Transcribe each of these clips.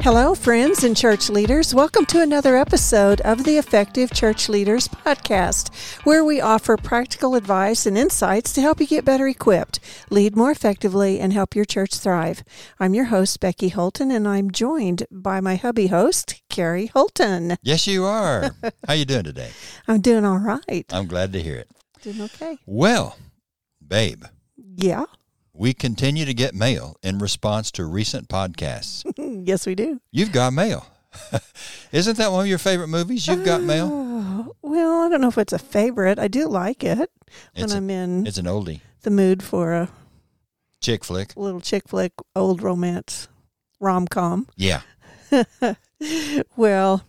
Hello, friends and church leaders. Welcome to another episode of the Effective Church Leaders Podcast, where we offer practical advice and insights to help you get better equipped, lead more effectively, and help your church thrive. I'm your host, Becky Holton, and I'm joined by my hubby host, Kerry Holton. Yes, you are. How are you doing today? I'm doing all right. I'm glad to hear it. Doing okay. Well, babe, Yeah. We continue to get mail in response to recent podcasts. yes, we do. You've got mail. Isn't that one of your favorite movies? You've got mail. Oh, well, I don't know if it's a favorite. I do like it when It's a- I'm in It's an oldie the mood for a chick flick. little chick flick, old romance, rom com. Yeah. Well,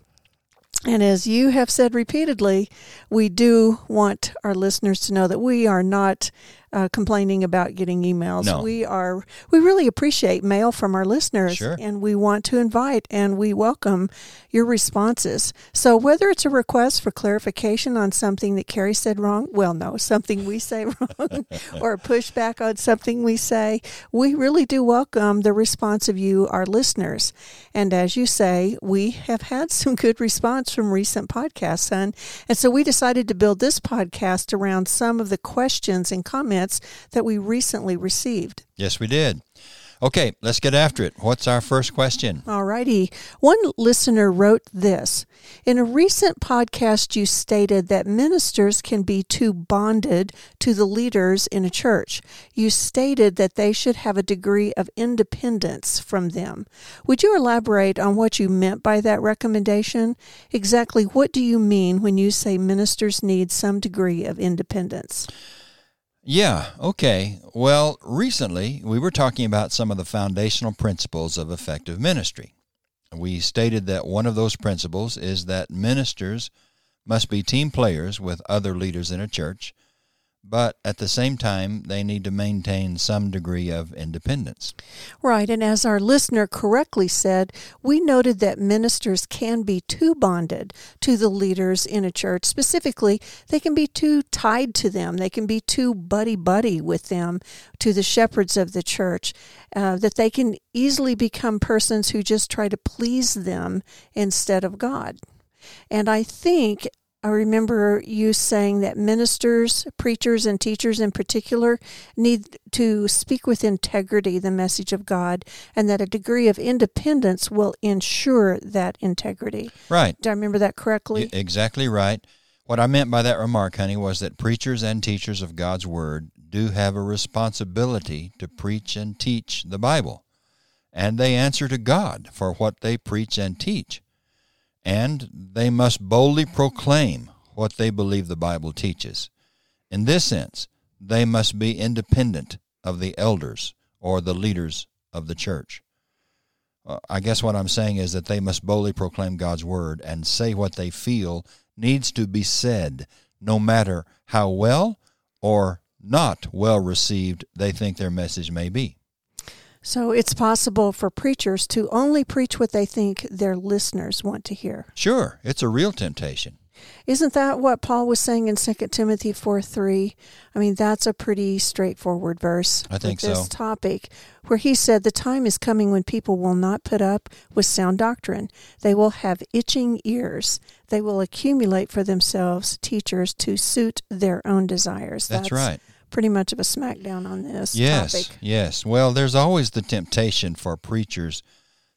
and as you have said repeatedly, we do want our listeners to know that we are not uh, complaining about getting emails. No. We are. We really appreciate mail from our listeners, Sure. and we want to invite and we welcome your responses. So whether it's a request for clarification on something that Kerry said wrong, well, no, something we say wrong, or a pushback on something we say, we really do welcome the response of you, our listeners. And as you say, we have had some good response from recent podcasts, son. And so we decided to build this podcast around some of the questions and comments that we recently received. Yes, we did. Okay, let's get after it. What's our first question? Alrighty. One listener wrote this. In a recent podcast, you stated that ministers can be too bonded to the leaders in a church. You stated that they should have a degree of independence from them. Would you elaborate on what you meant by that recommendation? Exactly what do you mean when you say ministers need some degree of independence? Yeah, okay. Well, recently we were talking about some of the foundational principles of effective ministry. We stated that one of those principles is that ministers must be team players with other leaders in a church, but at the same time, they need to maintain some degree of independence. Right, and as our listener correctly said, we noted that ministers can be too bonded to the leaders in a church. Specifically, they can be too tied to them, they can be too buddy buddy with them, to the shepherds of the church, uh, that they can easily become persons who just try to please them instead of God. And I think I remember you saying that ministers, preachers, and teachers in particular need to speak with integrity the message of God, and that a degree of independence will ensure that integrity. Right. Do I remember that correctly? Y- Exactly right. What I meant by that remark, honey, was that preachers and teachers of God's Word do have a responsibility to preach and teach the Bible, and they answer to God for what they preach and teach. And they must boldly proclaim what they believe the Bible teaches. In this sense, they must be independent of the elders or the leaders of the church. Uh, I guess what I'm saying is that they must boldly proclaim God's word and say what they feel needs to be said, no matter how well or not well received they think their message may be. So it's possible for preachers to only preach what they think their listeners want to hear. Sure, it's a real temptation. Isn't that what Paul was saying in 2 Timothy 4 3? I mean, that's a pretty straightforward verse. I think this so. topic, where he said, The time is coming when people will not put up with sound doctrine. They will have itching ears. They will accumulate for themselves teachers to suit their own desires. That's, right. Pretty much of a smackdown on this Yes, topic. yes. Well, there's always the temptation for preachers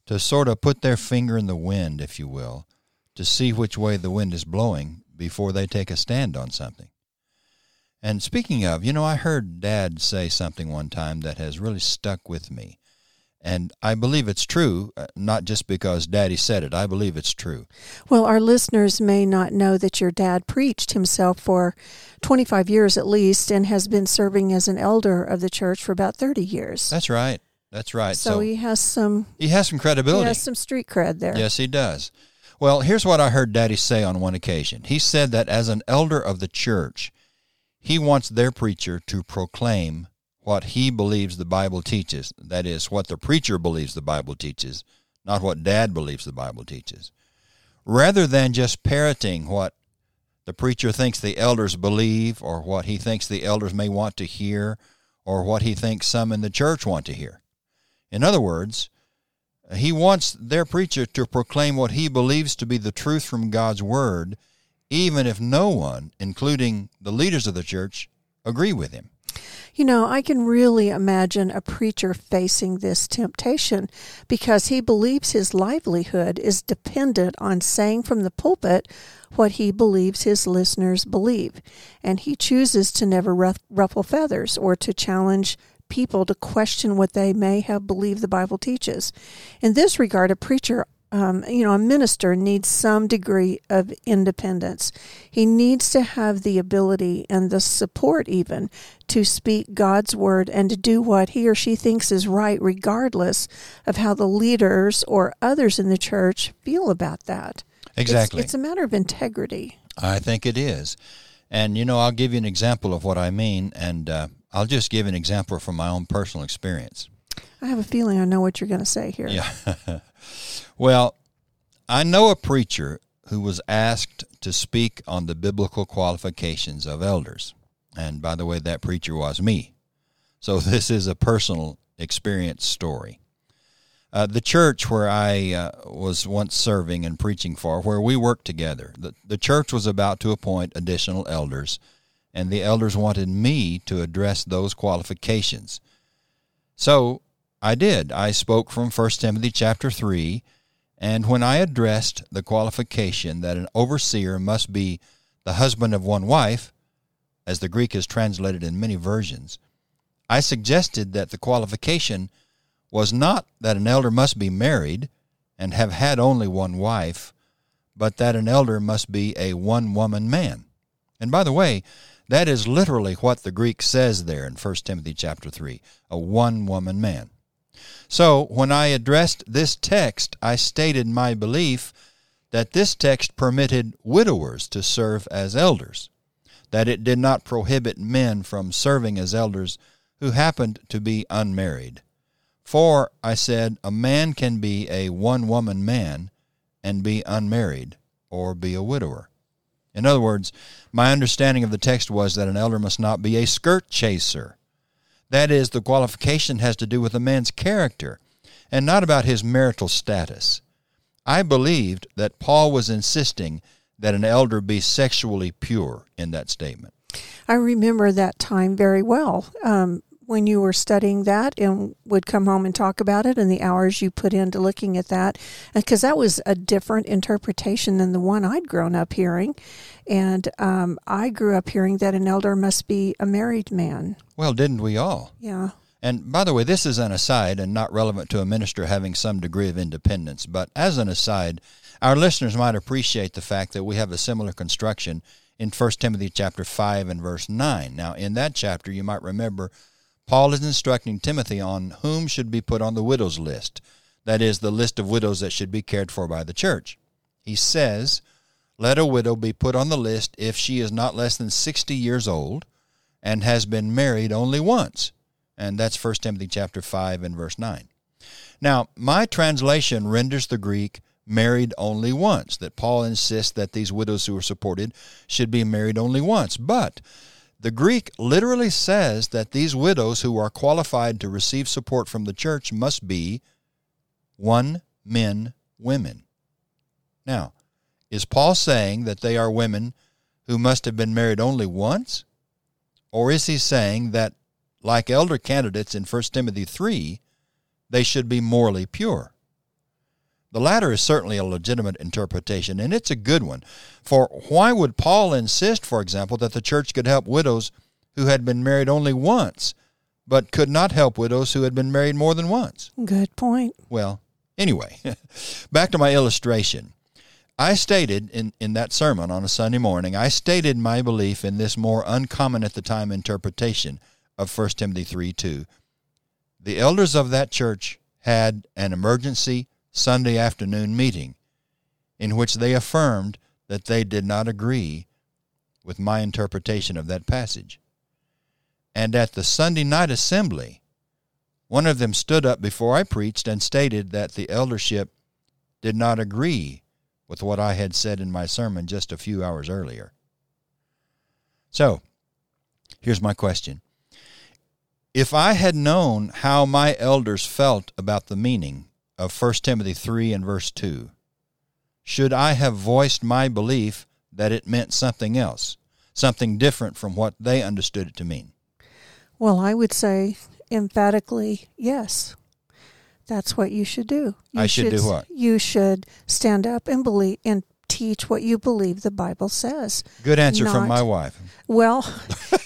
to sort of put their finger in the wind, if you will, to see which way the wind is blowing before they take a stand on something. And speaking of, you know, I heard Dad say something one time that has really stuck with me. And I believe it's true, uh, not just because Daddy said it. I believe it's true. Well, our listeners may not know that your dad preached himself for 25 years at least and has been serving as an elder of the church for about 30 years. That's right. That's right. so, So, he has some he has some credibility. he has some street cred there. Yes, he does. Well, here's what I heard Daddy say on one occasion. He said that as an elder of the church, he wants their preacher to proclaim what he believes the Bible teaches. That is, what the preacher believes the Bible teaches, not what Dad believes the Bible teaches. Rather than just parroting what the preacher thinks the elders believe or what he thinks the elders may want to hear or what he thinks some in the church want to hear. In other words, He wants their preacher to proclaim what he believes to be the truth from God's Word, even if no one, including the leaders of the church, agree with him. You know, I can really imagine a preacher facing this temptation because he believes his livelihood is dependent on saying from the pulpit what he believes his listeners believe. And he chooses to never ruffle feathers or to challenge people to question what they may have believed the Bible teaches. In this regard, a preacher um, you know, a minister needs some degree of independence. He needs to have the ability and the support, even, to speak God's word and to do what he or she thinks is right, regardless of how the leaders or others in the church feel about that. Exactly. It's, it's a matter of integrity. I think it is. And, you know, I'll give you an example of what I mean, and uh, I'll just give an example from my own personal experience. I have a feeling I know what you're going to say here. Yeah. Well, I know a preacher who was asked to speak on the biblical qualifications of elders. And by the way, that preacher was me. So this is a personal experience story. Uh, the church where I uh, was once serving and preaching for, where we worked together, the, the church was about to appoint additional elders, and the elders wanted me to address those qualifications. So I did. I spoke from 1 Timothy chapter 3 and when I addressed the qualification that an overseer must be the husband of one wife, as the Greek is translated in many versions, I suggested that the qualification was not that an elder must be married and have had only one wife, but that an elder must be a one woman man. And by the way, that is literally what the Greek says there in 1 Timothy chapter 3, a one woman man. So, when I addressed this text, I stated my belief that this text permitted widowers to serve as elders, that it did not prohibit men from serving as elders who happened to be unmarried. For, I said, a man can be a one woman man and be unmarried, or be a widower. In other words, my understanding of the text was that an elder must not be a skirt chaser that is, the qualification has to do with a man's character and not about his marital status. I believed that Paul was insisting that an elder be sexually pure in that statement. I remember that time very well. Um, when you were studying that and would come home and talk about it and the hours you put into looking at that because that was a different interpretation than the one I'd grown up hearing and um, I grew up hearing that an elder must be a married man. Well, didn't we all? Yeah. And by the way, this is an aside and not relevant to a minister having some degree of independence. But as an aside, our listeners might appreciate the fact that we have a similar construction in 1 Timothy chapter 5 and verse 9. Now, in that chapter, you might remember Paul is instructing Timothy on whom should be put on the widow's list. That is, the list of widows that should be cared for by the church. He says, let a widow be put on the list if she is not less than 60 years old and has been married only once. And that's 1 Timothy chapter 5 and verse 9. Now, my translation renders the Greek married only once, that Paul insists that these widows who are supported should be married only once. But the Greek literally says that these widows who are qualified to receive support from the church must be one men women. Now, is Paul saying that they are women who must have been married only once? Or is he saying that, like elder candidates in 1 Timothy 3, they should be morally pure? The latter is certainly a legitimate interpretation, and it's a good one. For why would Paul insist, for example, that the church could help widows who had been married only once, but could not help widows who had been married more than once? Good point. Well, anyway, back to my illustration. I stated in, in that sermon on a Sunday morning, I stated my belief in this more uncommon at the time interpretation of 1 Timothy 3 2. The elders of that church had an emergency Sunday afternoon meeting in which they affirmed that they did not agree with my interpretation of that passage. And at the Sunday night assembly, one of them stood up before I preached and stated that the eldership did not agree with what I had said in my sermon just a few hours earlier. So, here's my question. If I had known how my elders felt about the meaning of 1 Timothy 3 and verse 2. Should I have voiced my belief that it meant something else, something different from what they understood it to mean? Well, I would say emphatically yes. That's what you should do. You I should do what? You should stand up and believe and teach what you believe the Bible says. Good answer Not- from my wife. Well,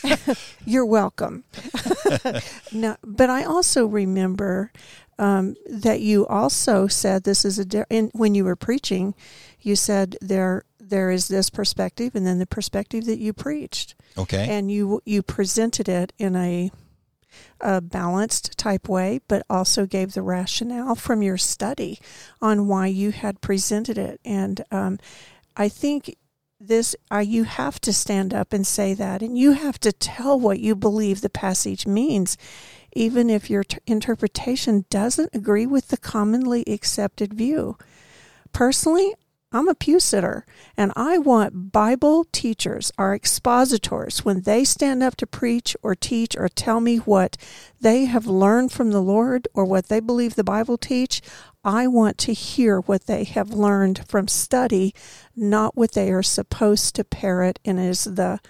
you're welcome. no, but I also remember um, that you also said this is a in, when you were preaching, you said there there is this perspective and then the perspective that you preached, Okay. and you you presented it in a a balanced type way, but also gave the rationale from your study on why you had presented it. And um, I think this uh, you have to stand up and say that, and you have to tell what you believe the passage means, even if your t- interpretation doesn't agree with the commonly accepted view. Personally, I'm a pew sitter, and I want Bible teachers, our expositors, when they stand up to preach or teach or tell me what they have learned from the Lord or what they believe the Bible teach, I want to hear what they have learned from study, not what they are supposed to parrot and is the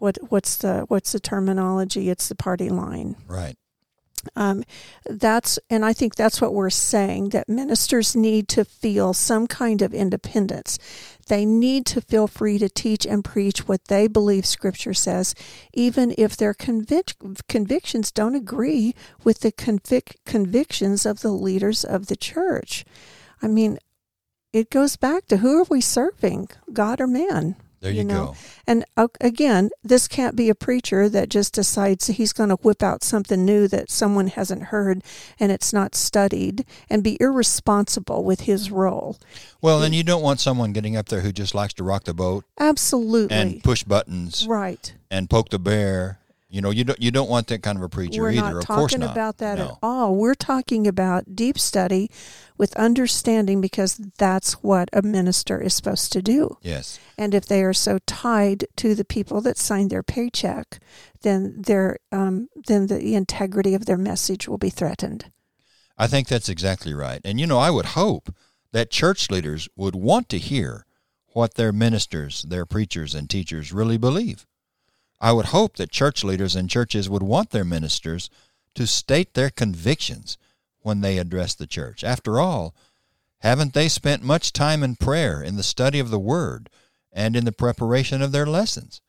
what what's the what's the terminology? It's the party line. right. Um, that's and I think that's what we're saying that ministers need to feel some kind of independence. They need to feel free to teach and preach what they believe Scripture says, even if their convic- convictions don't agree with the convic- convictions of the leaders of the church. I mean, it goes back to who are we serving, God or man? There you, know? go. And uh, again, this can't be a preacher that just decides he's going to whip out something new that someone hasn't heard and it's not studied and be irresponsible with his role. Well, then you don't want someone getting up there who just likes to rock the boat Absolutely. and push buttons right. and poke the bear. You know, you don't you don't want that kind of a preacher We're either. not of course talking about that at all. We're talking about deep study with understanding because that's what a minister is supposed to do. Yes. And if they are so tied to the people that signed their paycheck, then their um, then the integrity of their message will be threatened. I think that's exactly right. And you know, I would hope that church leaders would want to hear what their ministers, their preachers and teachers really believe. I would hope that church leaders and churches would want their ministers to state their convictions when they address the church. After all, haven't they spent much time in prayer, in the study of the word, and in the preparation of their lessons?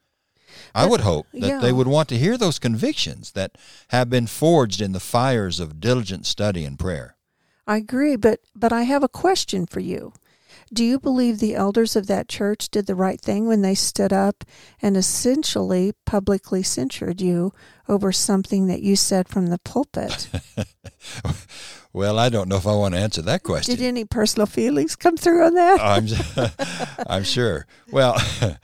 I would hope that yeah. they would want to hear those convictions that have been forged in the fires of diligent study and prayer. I agree, but but I have a question for you. Do you believe the elders of that church did the right thing when they stood up and essentially publicly censured you over something that you said from the pulpit? Well, I don't know if I want to answer that question. Did any personal feelings come through on that? I'm, I'm sure. Well,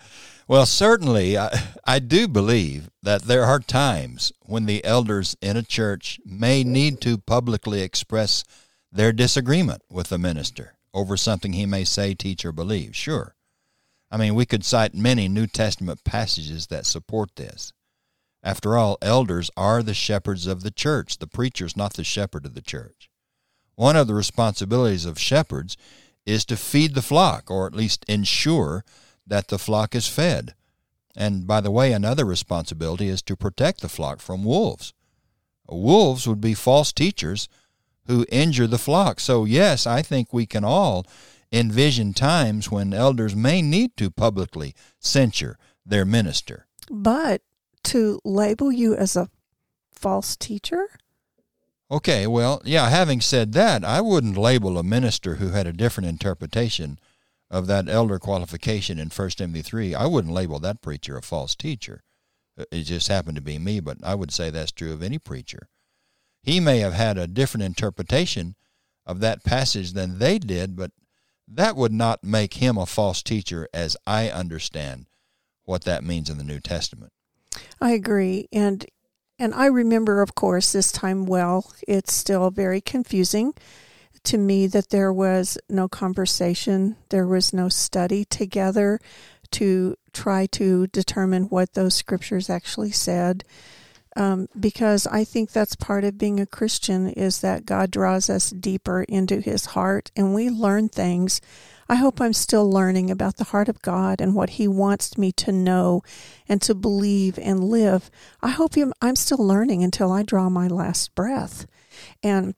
well, certainly, I, I do believe that there are times when the elders in a church may need to publicly express their disagreement with the minister over something he may say, teach, or believe. Sure. I mean, we could cite many New Testament passages that support this. After all, elders are the shepherds of the church. The preacher's not the shepherd of the church. One of the responsibilities of shepherds is to feed the flock, or at least ensure that the flock is fed. And by the way, another responsibility is to protect the flock from wolves. Wolves would be false teachers who injure the flock. So, yes, I think we can all envision times when elders may need to publicly censure their minister. But to label you as a false teacher? Okay, well, yeah, having said that, I wouldn't label a minister who had a different interpretation of that elder qualification in 1 Timothy 3. I wouldn't label that preacher a false teacher. It just happened to be me, but I would say that's true of any preacher. He may have had a different interpretation of that passage than they did, but that would not make him a false teacher as I understand what that means in the New Testament. I agree. And and I remember of course this time well. It's still very confusing to me that there was no conversation, there was no study together to try to determine what those scriptures actually said. Um, because I think that's part of being a Christian is that God draws us deeper into His heart, and we learn things. I hope I'm still learning about the heart of God and what He wants me to know and to believe and live. I hope I'm still learning until I draw my last breath. And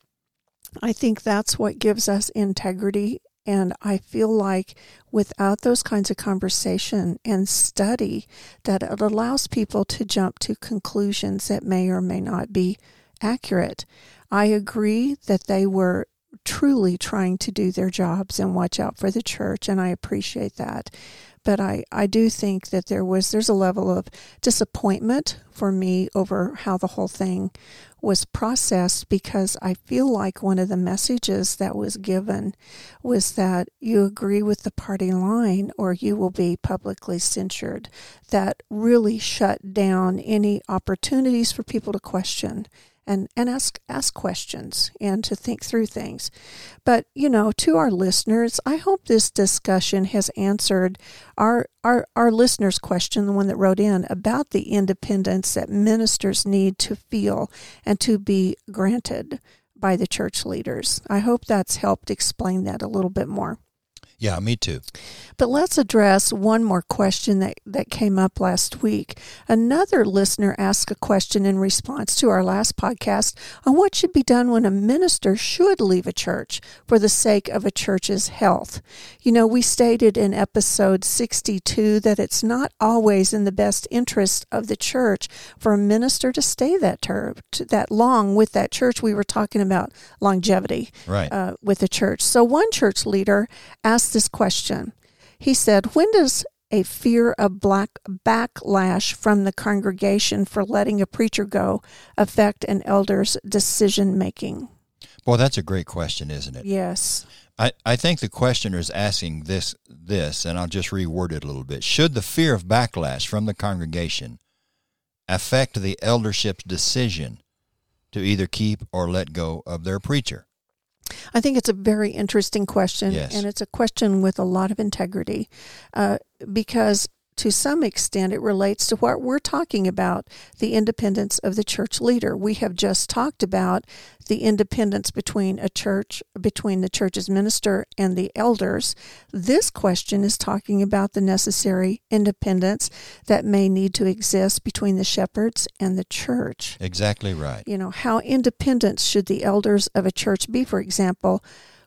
I think that's what gives us integrity and I feel like without those kinds of conversation and study, that it allows people to jump to conclusions that may or may not be accurate. I agree that they were truly trying to do their jobs and watch out for the church, and I appreciate that but I, I do think that there was there's a level of disappointment for me over how the whole thing was processed because I feel like one of the messages that was given was that you agree with the party line or you will be publicly censured. That really shut down any opportunities for people to question and, and ask ask questions and to think through things. But you know, to our listeners, I hope this discussion has answered our our, our listeners' question, the one that wrote in, about the independence that ministers need to feel and to be granted by the church leaders. I hope that's helped explain that a little bit more. Yeah, me too. But let's address one more question that, that came up last week. Another listener asked a question in response to our last podcast on what should be done when a minister should leave a church for the sake of a church's health. You know, we stated in episode 62 that it's not always in the best interest of the church for a minister to stay that term, that long with that church. We were talking about longevity right. uh, with the church. So one church leader asked this question. He said, When does a fear of black backlash from the congregation for letting a preacher go affect an elder's decision making? Well, that's a great question, isn't it? Yes. I, I think the questioner is asking this this, and I'll just reword it a little bit. Should the fear of backlash from the congregation affect the eldership's decision to either keep or let go of their preacher? I think it's a very interesting question, yes. and it's a question with a lot of integrity uh, because to some extent, it relates to what we're talking about the independence of the church leader. We have just talked about the independence between a church, between the church's minister and the elders. This question is talking about the necessary independence that may need to exist between the shepherds and the church. Exactly right. You know, how independent should the elders of a church be, for example?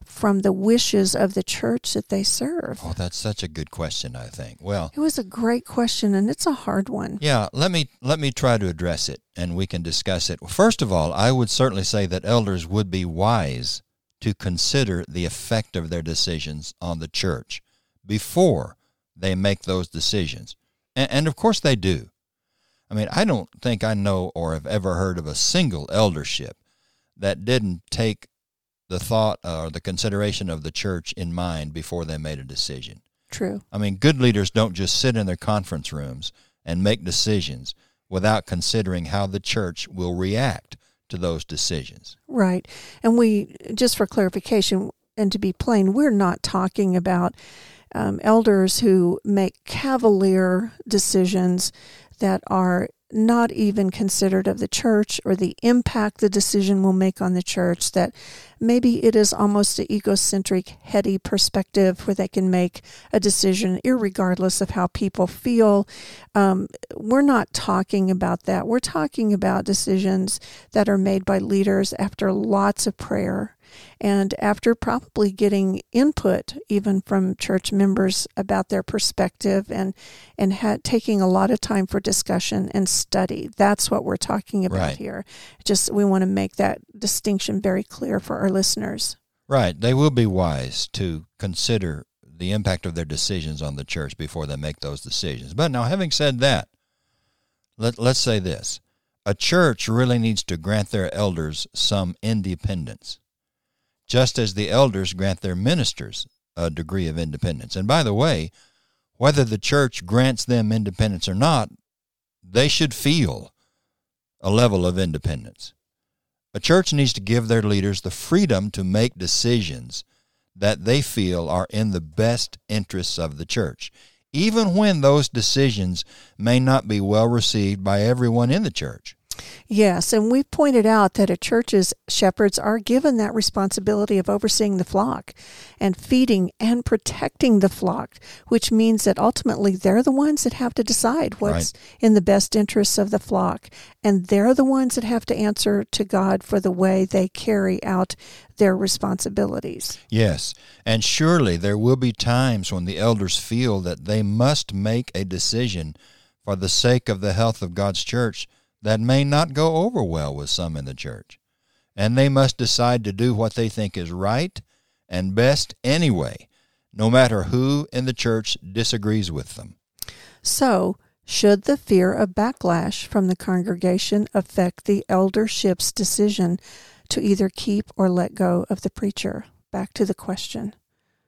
From the wishes of the church that they serve? Oh, that's such a good question, I think. Well, it was a great question and it's a hard one. Yeah, let me let me try to address it and we can discuss it. First of all, I would certainly say that elders would be wise to consider the effect of their decisions on the church before they make those decisions. And, and of course they do. I mean, I don't think I know or have ever heard of a single eldership that didn't take the thought or the consideration of the church in mind before they made a decision. True. I mean, good leaders don't just sit in their conference rooms and make decisions without considering how the church will react to those decisions. Right. And we, just for clarification and to be plain, we're not talking about um, elders who make cavalier decisions that are not even considered of the church or the impact the decision will make on the church, that maybe it is almost an egocentric, heady perspective where they can make a decision regardless of how people feel. Um, we're not talking about that. We're talking about decisions that are made by leaders after lots of prayer and after probably getting input even from church members about their perspective and and ha- taking a lot of time for discussion and study that's what we're talking about right. here. Just we want to make that distinction very clear for our listeners. Right. They will be wise to consider the impact of their decisions on the church before they make those decisions. But now having said that let, let's say this. A church really needs to grant their elders some independence just as the elders grant their ministers a degree of independence. And by the way, whether the church grants them independence or not, they should feel a level of independence. A church needs to give their leaders the freedom to make decisions that they feel are in the best interests of the church, even when those decisions may not be well received by everyone in the church. Yes, and we've pointed out that a church's shepherds are given that responsibility of overseeing the flock and feeding and protecting the flock, which means that ultimately they're the ones that have to decide what's Right. in the best interests of the flock. And they're the ones that have to answer to God for the way they carry out their responsibilities. Yes, and surely there will be times when the elders feel that they must make a decision for the sake of the health of God's church that may not go over well with some in the church. And they must decide to do what they think is right and best anyway, no matter who in the church disagrees with them. So, should the fear of backlash from the congregation affect the eldership's decision to either keep or let go of the preacher? Back to the question,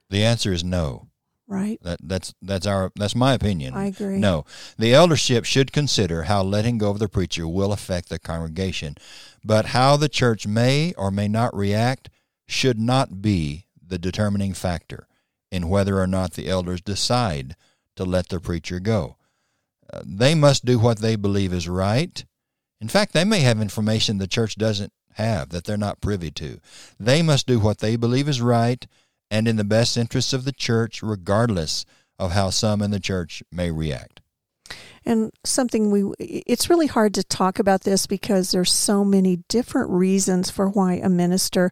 The answer is no. Right? That, that's that's our that's my opinion. I agree. No, the eldership should consider how letting go of the preacher will affect the congregation, but how the church may or may not react should not be the determining factor in whether or not the elders decide to let the preacher go. Uh, they must do what they believe is right. In fact, they may have information the church doesn't have that they're not privy to. They must do what they believe is right and in the best interests of the church, regardless of how some in the church may react. And something we it's really hard to talk about this because there's so many different reasons for why a minister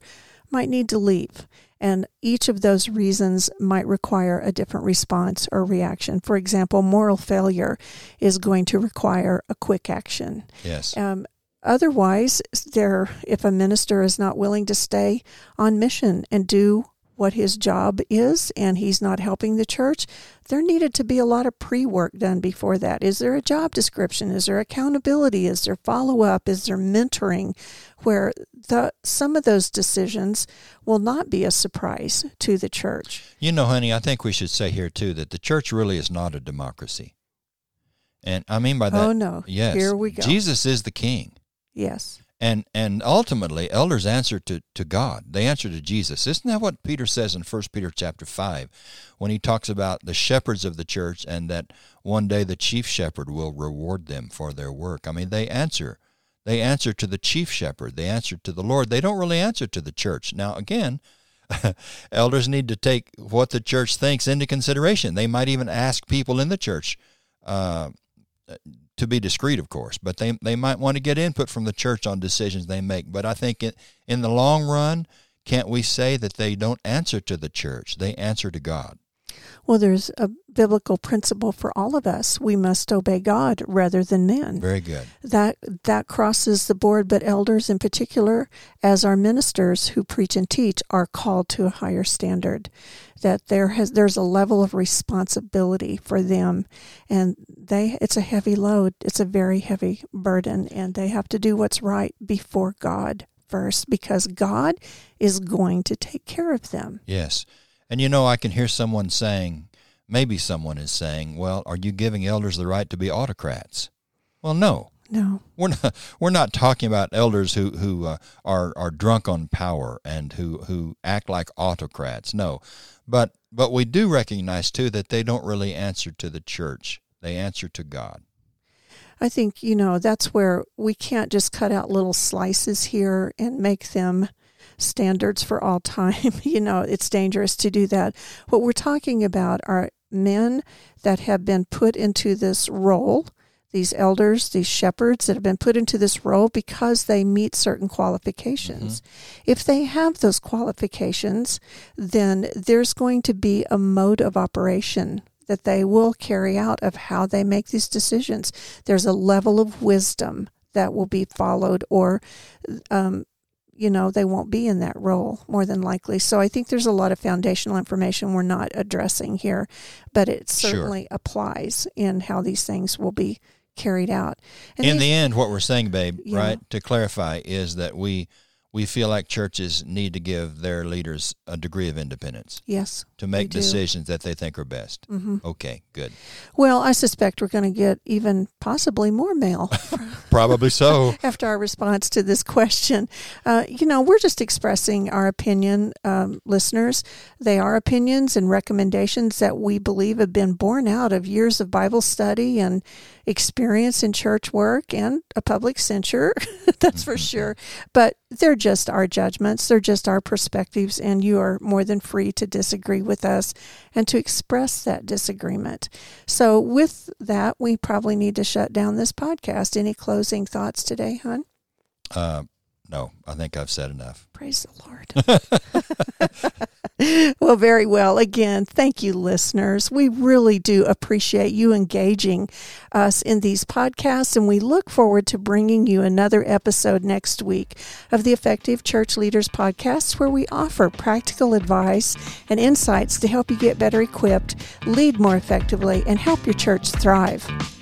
might need to leave. And each of those reasons might require a different response or reaction. For example, moral failure is going to require a quick action. Yes. Um, otherwise, there, if a minister is not willing to stay on mission and do what his job is and he's not helping the church, there needed to be a lot of pre work done before that. Is there a job description? Is there accountability? Is there follow up? Is there mentoring? Where the some of those decisions will not be a surprise to the church. You know, honey, I think we should say here too that the church really is not a democracy. And I mean by oh, that, oh no. yes, Here we go. Jesus is the king. Yes. And and ultimately elders answer to, to God. They answer to Jesus. Isn't that what Peter says in 1 Peter chapter 5 when he talks about the shepherds of the church and that one day the chief shepherd will reward them for their work. I mean, they answer. They answer to the chief shepherd. They answer to the Lord. They don't really answer to the church. Now, again, elders need to take what the church thinks into consideration. They might even ask people in the church uh, to be discreet, of course, but they, they might want to get input from the church on decisions they make. But I think in, in the long run, can't we say that they don't answer to the church? They answer to God. Well, there's a biblical principle for all of us. We must obey God rather than men. Very good. That that crosses the board, but elders in particular, as our ministers who preach and teach, are called to a higher standard. That there has there's a level of responsibility for them, and they it's a heavy load. It's a very heavy burden, and they have to do what's right before God first, because God is going to take care of them. Yes. And you know, I can hear someone saying, maybe someone is saying, well, are you giving elders the right to be autocrats? Well, no. No, We're not, we're not talking about elders who, who uh, are, are drunk on power and who, who act like autocrats. No. But, but we do recognize, too, that they don't really answer to the church, they answer to God. I think, you know, that's where we can't just cut out little slices here and make them standards for all time. you know, it's dangerous to do that. What we're talking about are men that have been put into this role, these elders, these shepherds that have been put into this role because they meet certain qualifications. If they have those qualifications, then there's going to be a mode of operation that they will carry out of how they make these decisions. There's a level of wisdom that will be followed, or, um, you know, they won't be in that role more than likely. So I think there's a lot of foundational information we're not addressing here, but it Sure. certainly applies in how these things will be carried out. And in these- the end, what we're saying, babe, Yeah. right, to clarify, is that we we feel like churches need to give their leaders a degree of independence Yes. to make decisions that they think are best. hmm Okay, good. Well, I suspect we're going to get even possibly more mail Probably so. after our response to this question. Uh, you know, we're just expressing our opinion, um, listeners. They are opinions and recommendations that we believe have been born out of years of Bible study and experience in church work and a public censure, that's for sure. But they're just our judgments, they're just our perspectives, and you are more than free to disagree with us and to express that disagreement. So, with that, we probably need to shut down this podcast. Any closing thoughts today, hon? Uh, no, I think I've said enough. Praise the Lord. well, very well. Again, thank you, listeners. We really do appreciate you engaging us in these podcasts, and we look forward to bringing you another episode next week of the Effective Church Leaders Podcast, where we offer practical advice and insights to help you get better equipped, lead more effectively, and help your church thrive.